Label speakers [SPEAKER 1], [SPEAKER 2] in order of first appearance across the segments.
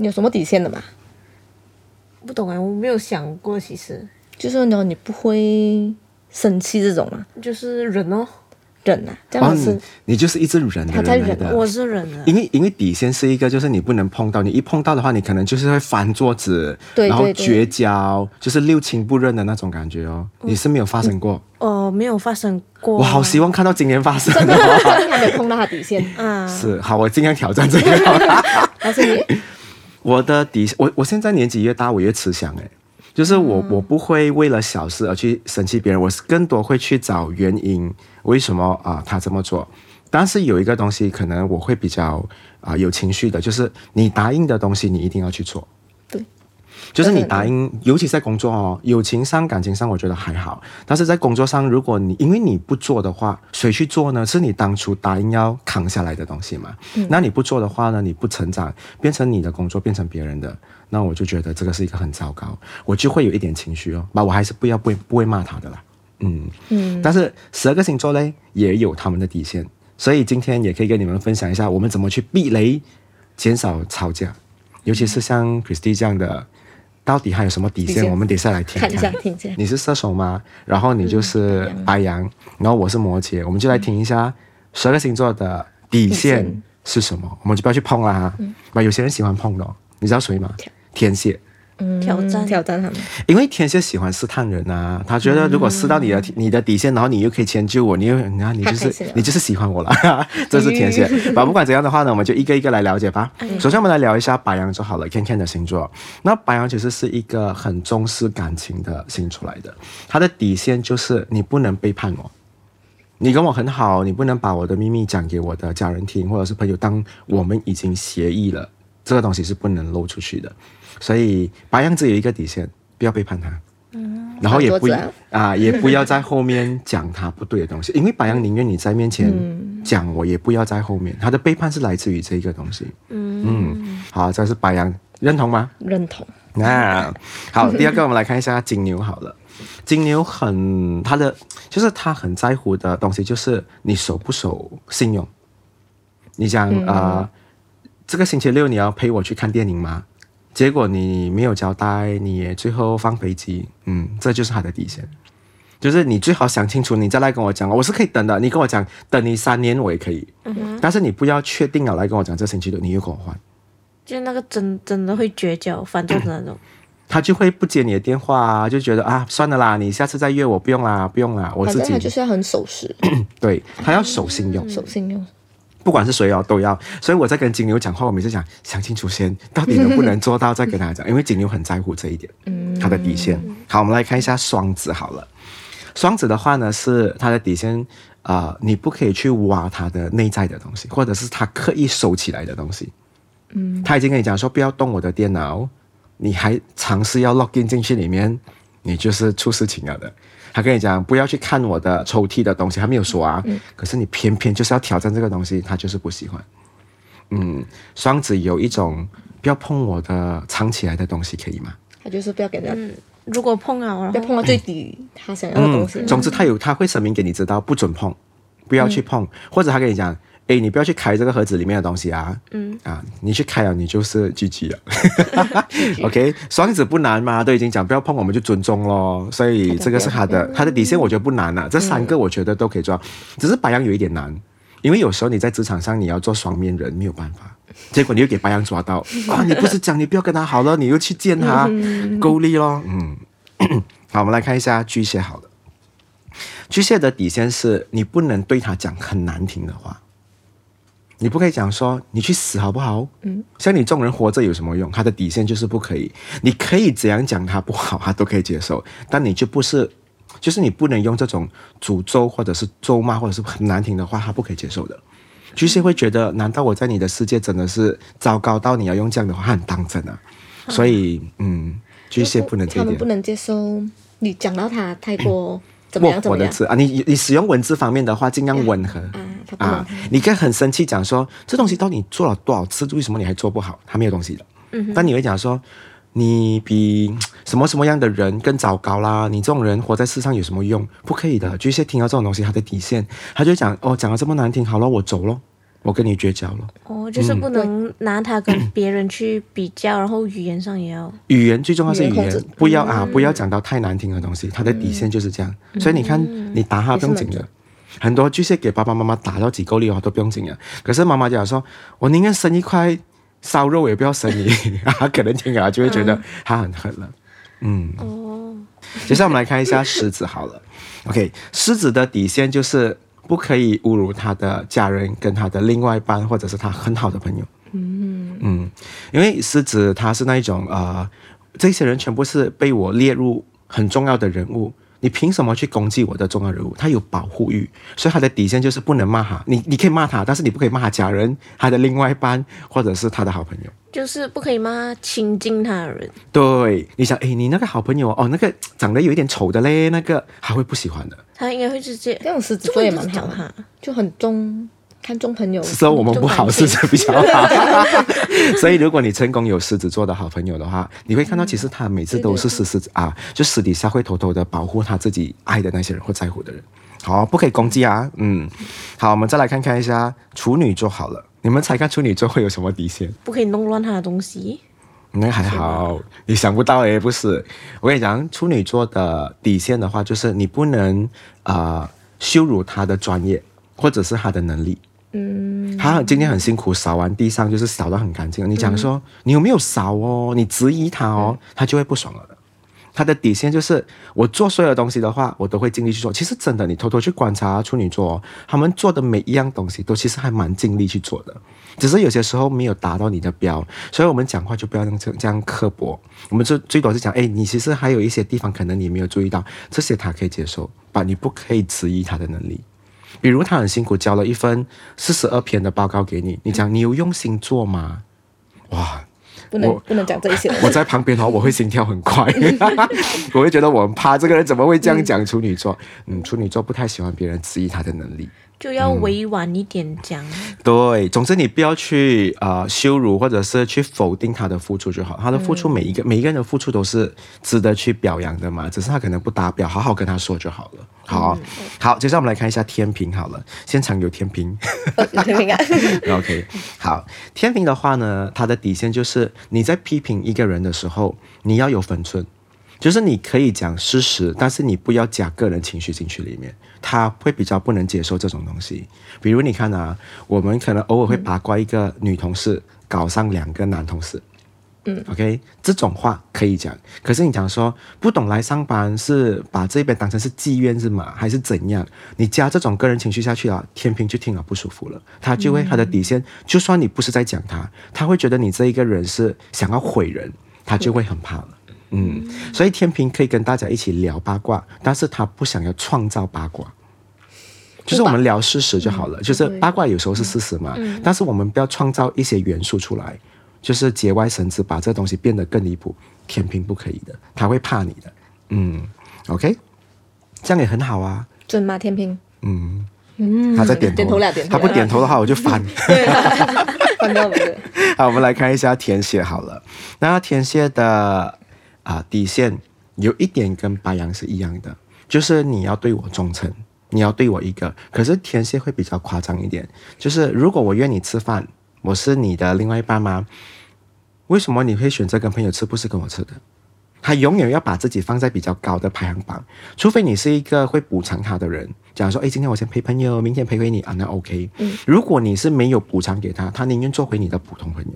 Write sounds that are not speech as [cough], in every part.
[SPEAKER 1] 你有什么底线的吗？
[SPEAKER 2] 不懂哎，我没有想过，其实
[SPEAKER 1] 就是呢，你不会生气这种吗？
[SPEAKER 2] 就是忍哦。
[SPEAKER 1] 忍啊，这样子、
[SPEAKER 3] 哦、你，你就是一直忍的人来的。
[SPEAKER 2] 忍，我是忍的。
[SPEAKER 3] 因为因为底线是一个，就是你不能碰到，你一碰到的话，你可能就是会翻桌子，
[SPEAKER 1] 对对对，
[SPEAKER 3] 然后绝交，就是六亲不认的那种感觉哦。你是没有发生过？
[SPEAKER 2] 哦、呃，没有发生过。
[SPEAKER 3] 我好希望看到今年发生。
[SPEAKER 1] 真的还没有碰到他底线。[laughs]
[SPEAKER 2] 啊，
[SPEAKER 3] 是好，我尽量挑战这个。
[SPEAKER 1] 但是你，
[SPEAKER 3] 我的底，我我现在年纪越大，我越慈祥哎。就是我，我不会为了小事而去生气别人，我是更多会去找原因，为什么啊、呃、他这么做？但是有一个东西，可能我会比较啊、呃、有情绪的，就是你答应的东西，你一定要去做。
[SPEAKER 1] 对，
[SPEAKER 3] 就是你答应，尤其在工作哦，友情上、感情上，我觉得还好。但是在工作上，如果你因为你不做的话，谁去做呢？是你当初答应要扛下来的东西嘛？嗯、那你不做的话呢？你不成长，变成你的工作变成别人的。那我就觉得这个是一个很糟糕，我就会有一点情绪哦。那我还是不要不会不会骂他的啦，嗯嗯。但是十二个星座嘞，也有他们的底线，所以今天也可以跟你们分享一下，我们怎么去避雷，减少吵架，尤其是像 Christy 这样的，到底还有什么底线？我们等下来
[SPEAKER 1] 听，一下，听一下。
[SPEAKER 3] 你是射手吗？然后你就是白羊，嗯、然后我是摩羯，我们就来听一下十二个星座的底线是什么？我们就不要去碰啦哈。那、嗯、有些人喜欢碰的，你知道谁吗？天蝎，
[SPEAKER 1] 嗯，挑战挑战他们，
[SPEAKER 3] 因为天蝎喜欢试探人啊，他觉得如果试到你的、嗯、你的底线，然后你又可以迁就我，你又你看你就是你就是喜欢我了，[laughs] 这是天蝎。[laughs] 吧，不管怎样的话呢，我们就一个一个来了解吧。嗯、首先，我们来聊一下白羊座好了，Ken Ken 的星座。那白羊其实是一个很重视感情的星出来的，他的底线就是你不能背叛我，你跟我很好，你不能把我的秘密讲给我的家人听，或者是朋友，当我们已经协议了，这个东西是不能漏出去的。所以白羊只有一个底线，不要背叛他，嗯，然后也不啊，啊，[laughs] 也不要在后面讲他不对的东西，因为白羊宁愿你在面前讲，我也不要在后面。他的背叛是来自于这个东西，嗯嗯，好，这是白羊，认同吗？
[SPEAKER 1] 认同。
[SPEAKER 3] 那好，第二个我们来看一下金牛好了，金牛很他的就是他很在乎的东西就是你守不守信用。你讲啊、嗯呃，这个星期六你要陪我去看电影吗？结果你没有交代，你也最后放飞机，嗯，这就是他的底线，就是你最好想清楚，你再来跟我讲，我是可以等的。你跟我讲，等你三年我也可以，嗯，但是你不要确定了来跟我讲，这星期六你又跟我换，
[SPEAKER 2] 就那个真真的会绝交，反正的那种，[clears throat]
[SPEAKER 3] 他就会不接你的电话啊，就觉得啊，算了啦，你下次再约我，不用啦，不用啦，我自己，
[SPEAKER 1] 他就是要很守时，[clears throat]
[SPEAKER 3] 对，他要守信用，
[SPEAKER 1] 守信用。
[SPEAKER 3] 不管是谁哦，都要。所以我在跟金牛讲话，我每次讲想清楚先，到底能不能做到，再跟他讲。因为金牛很在乎这一点，他的底线。好，我们来看一下双子好了。双子的话呢，是他的底线啊、呃，你不可以去挖他的内在的东西，或者是他刻意收起来的东西。嗯，他已经跟你讲说不要动我的电脑，你还尝试要 login 进去里面，你就是出事情了的。他跟你讲不要去看我的抽屉的东西，他没有说啊，嗯、可是你偏偏就是要挑战这个东西，他就是不喜欢。嗯，双子有一种不要碰我的藏起来的东西，可以吗？
[SPEAKER 1] 他就是不要给他，
[SPEAKER 2] 嗯、如果碰啊，
[SPEAKER 1] 要碰到最底他想要的东西。
[SPEAKER 3] 嗯、总之，他有他会声明给你知道，不准碰，不要去碰，嗯、或者他跟你讲。哎，你不要去开这个盒子里面的东西啊！嗯啊，你去开了，你就是 GG 了。[laughs] OK，双子不难嘛，都已经讲不要碰，我们就尊重咯。所以这个是他的他的底线，我觉得不难啊。这三个我觉得都可以抓，只是白羊有一点难，因为有时候你在职场上你要做双面人，没有办法。结果你又给白羊抓到 [laughs] 啊！你不是讲你不要跟他好了，你又去见他，够力咯。嗯，[coughs] 好，我们来看一下巨蟹好了。巨蟹的底线是你不能对他讲很难听的话。你不可以讲说你去死好不好？嗯，像你这种人活着有什么用？他的底线就是不可以。你可以怎样讲他不好，他都可以接受，但你就不是，就是你不能用这种诅咒或者是咒骂或者是很难听的话，他不可以接受的。巨蟹会觉得，难道我在你的世界真的是糟糕到你要用这样的话很当真啊？所以，嗯，巨蟹不能这样，他们
[SPEAKER 1] 不能接受你讲到他太过。怎么样？怎么样？
[SPEAKER 3] 啊，你你使用文字方面的话，尽量温和啊，啊。你可以很生气讲说，这东西到底做了多少次，为什么你还做不好？他没有东西的。嗯哼。但你会讲说，你比什么什么样的人更糟糕啦？你这种人活在世上有什么用？不可以的。巨蟹听到这种东西，他的底线，他就讲哦，讲的这么难听，好了，我走喽。我跟你绝交了。
[SPEAKER 2] 哦，就是不能拿他跟别人去比较，然后语言上也要。[coughs]
[SPEAKER 3] 语言最重要是语言，
[SPEAKER 1] 语言
[SPEAKER 3] 不要啊，不要讲到太难听的东西。他的底线就是这样，所以你看，你打他不用紧的。很多巨蟹给爸爸妈妈打到几够力哦，都不用紧啊。可是妈妈讲说，我宁愿生一块烧肉，也不要生你。[laughs] 啊可能听啊，就会觉得他很狠了。嗯。哦。接下来我们来看一下狮子好了。OK，狮子的底线就是。不可以侮辱他的家人，跟他的另外一半，或者是他很好的朋友。嗯嗯，因为狮子他是那一种呃，这些人全部是被我列入很重要的人物，你凭什么去攻击我的重要人物？他有保护欲，所以他的底线就是不能骂他。你你可以骂他，但是你不可以骂他家人、他的另外一半，或者是他的好朋友。
[SPEAKER 2] 就是不可以骂亲近他的人。
[SPEAKER 3] 对，你想，诶，你那个好朋友哦，那个长得有一点丑的嘞，那个他会不喜欢的。
[SPEAKER 2] 他应该会直接，
[SPEAKER 1] 这种狮子座也蛮好哈，就很重看中朋友。
[SPEAKER 3] 所以我们不好，狮子比较好。[laughs] 所以如果你成功有狮子座的好朋友的话，你会看到其实他每次都是狮子啊，就私底下会偷偷的保护他自己爱的那些人或在乎的人。好，不可以攻击啊。嗯，好，我们再来看看一下处女座好了，你们猜看处女座会有什么底线？
[SPEAKER 2] 不可以弄乱他的东西。
[SPEAKER 3] 那还好，你想不到诶，不是，我跟你讲，处女座的底线的话，就是你不能啊、呃、羞辱他的专业或者是他的能力。嗯，他今天很辛苦扫完地上，就是扫得很干净。你讲说、嗯、你有没有扫哦？你质疑他哦，他就会不爽了的。他的底线就是我做所有的东西的话，我都会尽力去做。其实真的，你偷偷去观察处女座，他们做的每一样东西都其实还蛮尽力去做的。只是有些时候没有达到你的标，所以我们讲话就不要这样这样刻薄。我们就最多是讲，哎，你其实还有一些地方可能你没有注意到，这些他可以接受，但你不可以质疑他的能力。比如他很辛苦交了一份四十二篇的报告给你，你讲你有用心做吗？哇，
[SPEAKER 1] 不能不能讲这些。
[SPEAKER 3] 我在旁边的话，我会心跳很快，[laughs] [laughs] 我会觉得我很怕这个人怎么会这样讲处女座？嗯，处女座不太喜欢别人质疑他的能力。
[SPEAKER 2] 就要委婉一点讲、嗯。
[SPEAKER 3] 对，总之你不要去啊、呃、羞辱或者是去否定他的付出就好。他的付出每一个、嗯、每一个人的付出都是值得去表扬的嘛，只是他可能不达标，好好跟他说就好了。好，嗯、好，接下来我们来看一下天平好了，现场有天秤，
[SPEAKER 1] 有天平啊。
[SPEAKER 3] OK，[laughs] 好，天平的话呢，他的底线就是你在批评一个人的时候，你要有分寸。就是你可以讲事实，但是你不要加个人情绪进去里面，他会比较不能接受这种东西。比如你看啊，我们可能偶尔会八卦一个女同事搞上两个男同事，嗯，OK，这种话可以讲。可是你讲说不懂来上班是把这边当成是妓院是吗？还是怎样？你加这种个人情绪下去啊，天平就听了不舒服了，他就会他的底线，就算你不是在讲他，他会觉得你这一个人是想要毁人，他就会很怕了。嗯，所以天平可以跟大家一起聊八卦，但是他不想要创造八卦，就是我们聊事实就好了。就是八卦有时候是事实嘛，但是我们不要创造一些元素出来，就是节外生枝，把这东西变得更离谱。天秤不可以的，他会怕你的。嗯，OK，这样也很好啊。
[SPEAKER 1] 准吗？天平？
[SPEAKER 3] 嗯嗯，他在点头，
[SPEAKER 1] 点头了，点头。
[SPEAKER 3] 他不点头的话，我就翻。[laughs]
[SPEAKER 1] 翻到不是？
[SPEAKER 3] 好，我们来看一下天蝎好了。那天蝎的。啊，底线有一点跟白羊是一样的，就是你要对我忠诚，你要对我一个。可是天蝎会比较夸张一点，就是如果我约你吃饭，我是你的另外一半吗？为什么你会选择跟朋友吃，不是跟我吃的？他永远要把自己放在比较高的排行榜，除非你是一个会补偿他的人。假如说，哎，今天我先陪朋友，明天陪回你啊，那 OK。嗯，如果你是没有补偿给他，他宁愿做回你的普通朋友。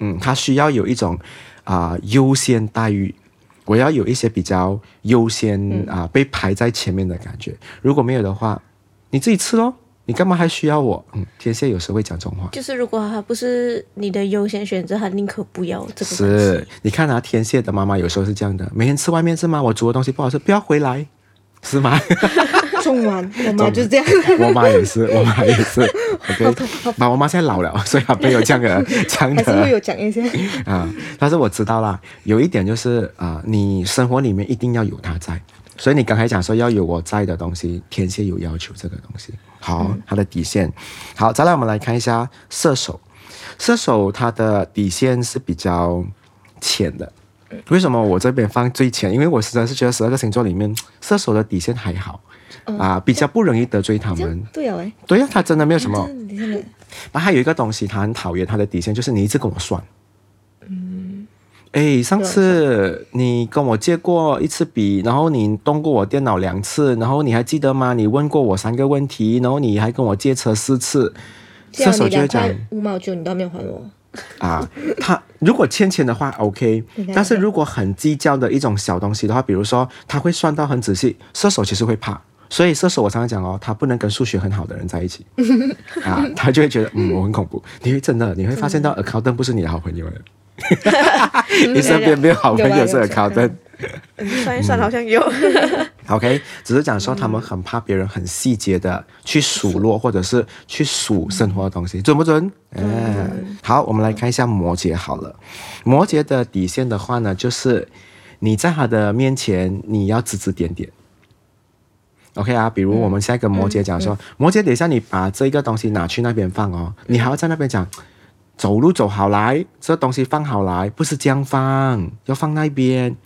[SPEAKER 3] 嗯，他需要有一种。啊、呃，优先待遇，我要有一些比较优先啊、呃，被排在前面的感觉。如果没有的话，你自己吃咯，你干嘛还需要我？嗯，天蝎有时候会讲这种话，
[SPEAKER 2] 就是如果他不是你的优先选择，他宁可不要这个。
[SPEAKER 3] 是，你看啊，天蝎的妈妈有时候是这样的，每天吃外面是吗？我煮的东西不好吃，不要回来，[laughs] 是吗？
[SPEAKER 1] 中完，我妈就是这样。
[SPEAKER 3] 我妈也是，我妈也是。OK，妈我妈现在老了，所以她没有这样的，[laughs] 这样的。还是会有讲一些 [laughs] 啊。但是我知道啦，有一点就是啊、呃，你生活里面一定要有他在。所以你刚才讲说要有我在的东西，天蝎有要求这个东西。好，他的底线。好，再来我们来看一下射手。射手他的底线是比较浅的。为什么我这边放最浅？因为我实在是觉得十二个星座里面，射手的底线还好。啊，比较不容易得罪他们。
[SPEAKER 1] 对啊，哎，
[SPEAKER 3] 对呀、他真的没有什么。
[SPEAKER 1] 你看没？
[SPEAKER 3] 那还有一个东西，他很讨厌他的底线，就是你一直跟我算。嗯。哎，上次你跟我借过一次笔，然后你动过我电脑两次，然后你还记得吗？你问过我三个问题，然后你还跟我借车四次。射手就会讲
[SPEAKER 1] 五毛九，你都没有还我。
[SPEAKER 3] 啊，他如果欠钱的话，OK，但是如果很计较的一种小东西的话，比如说他会算到很仔细，射手其实会怕，所以射手我常常讲哦，他不能跟数学很好的人在一起 [laughs] 啊，他就会觉得嗯，我很恐怖，你会真的你会发现到 accountant 不是你的好朋友了，[laughs] 你身边没有好朋友是 accountant。
[SPEAKER 2] 算一算，好像有。[laughs]
[SPEAKER 3] OK，只是讲说他们很怕别人很细节的去数落，或者是去数生活的东西，准不准？哎，好，我们来看一下摩羯好了。摩羯的底线的话呢，就是你在他的面前你要指指点点。OK 啊，比如我们现在跟摩羯讲说，摩羯，等一下你把这个东西拿去那边放哦，你还要在那边讲，走路走好来，这东西放好来，不是这样放，要放那边。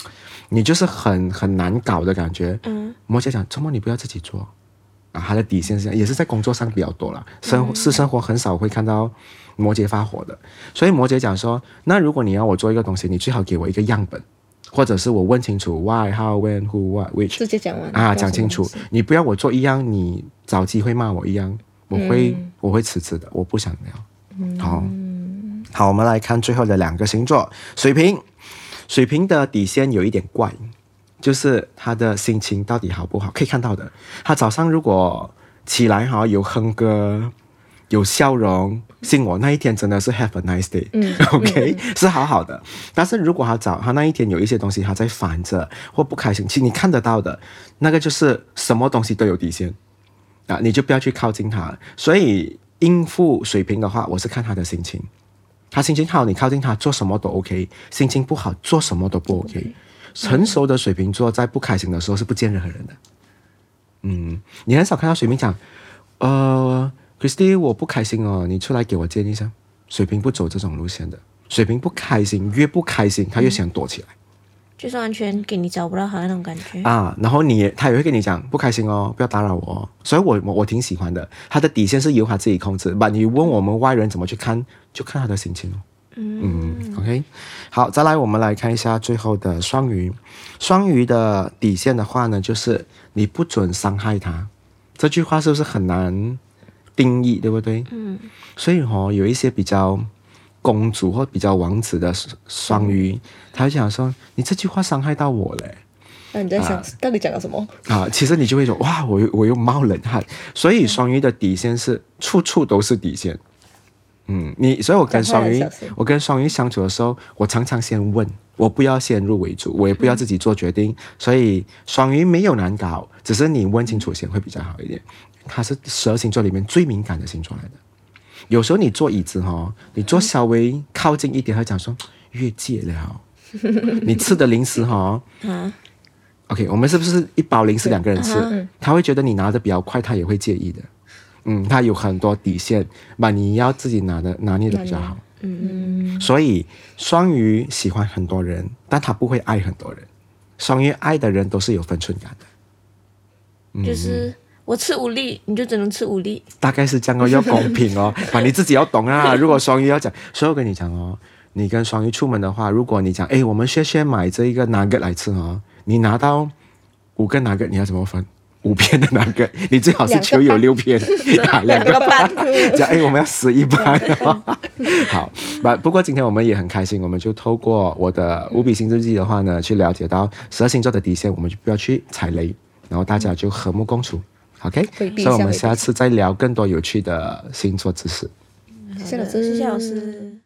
[SPEAKER 3] 你就是很很难搞的感觉。嗯，摩羯讲周末你不要自己做。啊，他的底线是，也是在工作上比较多了，生私生活很少会看到摩羯发火的。所以摩羯讲说，那如果你要我做一个东西，你最好给我一个样本，或者是我问清楚 why how when who what which，
[SPEAKER 1] 直接讲完
[SPEAKER 3] 啊，讲清楚，你不要我做一样，你找机会骂我一样，我会、嗯、我会辞职的，我不想聊。好，好，我们来看最后的两个星座，水瓶。水瓶的底线有一点怪，就是他的心情到底好不好？可以看到的，他早上如果起来哈有哼歌，有笑容，信我那一天真的是 have a nice day，嗯，[laughs] OK，嗯，是好好的。但是如果他早他那一天有一些东西他在烦着或不开心，其实你看得到的，那个就是什么东西都有底线啊，你就不要去靠近他。所以应付水瓶的话，我是看他的心情。他心情好，你靠近他做什么都 OK；心情不好，做什么都不 OK。成熟的水瓶座在不开心的时候是不见任何人的。嗯，你很少看到水瓶讲：“呃，Christy，我不开心哦，你出来给我见一下。”水瓶不走这种路线的。水瓶不开心，越不开心，他越想躲起来。
[SPEAKER 2] 就是完全给你找不到他那种感觉
[SPEAKER 3] 啊，然后你他也会跟你讲不开心哦，不要打扰我哦。所以我我我挺喜欢的，他的底线是由他自己控制。把你问我们外人怎么去看，就看他的心情哦。嗯，嗯，OK，好，再来我们来看一下最后的双鱼。双鱼的底线的话呢，就是你不准伤害他。这句话是不是很难定义，对不对？嗯，所以哦，有一些比较。公主或比较王子的双鱼，嗯、他就想说：“你这句话伤害到我嘞。”
[SPEAKER 1] 那你在想，啊、到底讲了什么？
[SPEAKER 3] 啊，其实你就会说：“哇，我又我又冒冷汗。”所以双鱼的底线是处处都是底线。嗯，你所以，我跟双鱼，我跟双鱼相处的时候，我常常先问，我不要先入为主，我也不要自己做决定。嗯、所以双鱼没有难搞，只是你问清楚先会比较好一点。他是十二星座里面最敏感的星座来的。有时候你坐椅子哈，你坐稍微靠近一点，他讲说越界了。[laughs] 你吃的零食哈，OK，我们是不是一包零食两个人吃？他会觉得你拿的比较快，他也会介意的。嗯，他有很多底线，把你要自己拿的拿捏的比较好。嗯，所以双鱼喜欢很多人，但他不会爱很多人。双鱼爱的人都是有分寸感的。
[SPEAKER 2] 嗯、就是。我吃五粒，你就只能吃五粒，
[SPEAKER 3] 大概是这样哦，要公平哦，[laughs] 啊，你自己要懂啊。如果双鱼要讲，所以我跟你讲哦，你跟双鱼出门的话，如果你讲，哎，我们先先买这一个 nugget 来吃哦，你拿到五个 nugget，你要怎么分？五片的 nugget，你最好是求有六片，两个半，讲哎，我们要十一半。[laughs] 好，不不过今天我们也很开心，我们就透过我的五笔星日记的话呢，去了解到十二星座的底线，我们就不要去踩雷，然后大家就和睦共处。OK，所以我们下次再聊更多有趣的星座知识。
[SPEAKER 1] 谢谢老师，
[SPEAKER 2] 谢谢老师。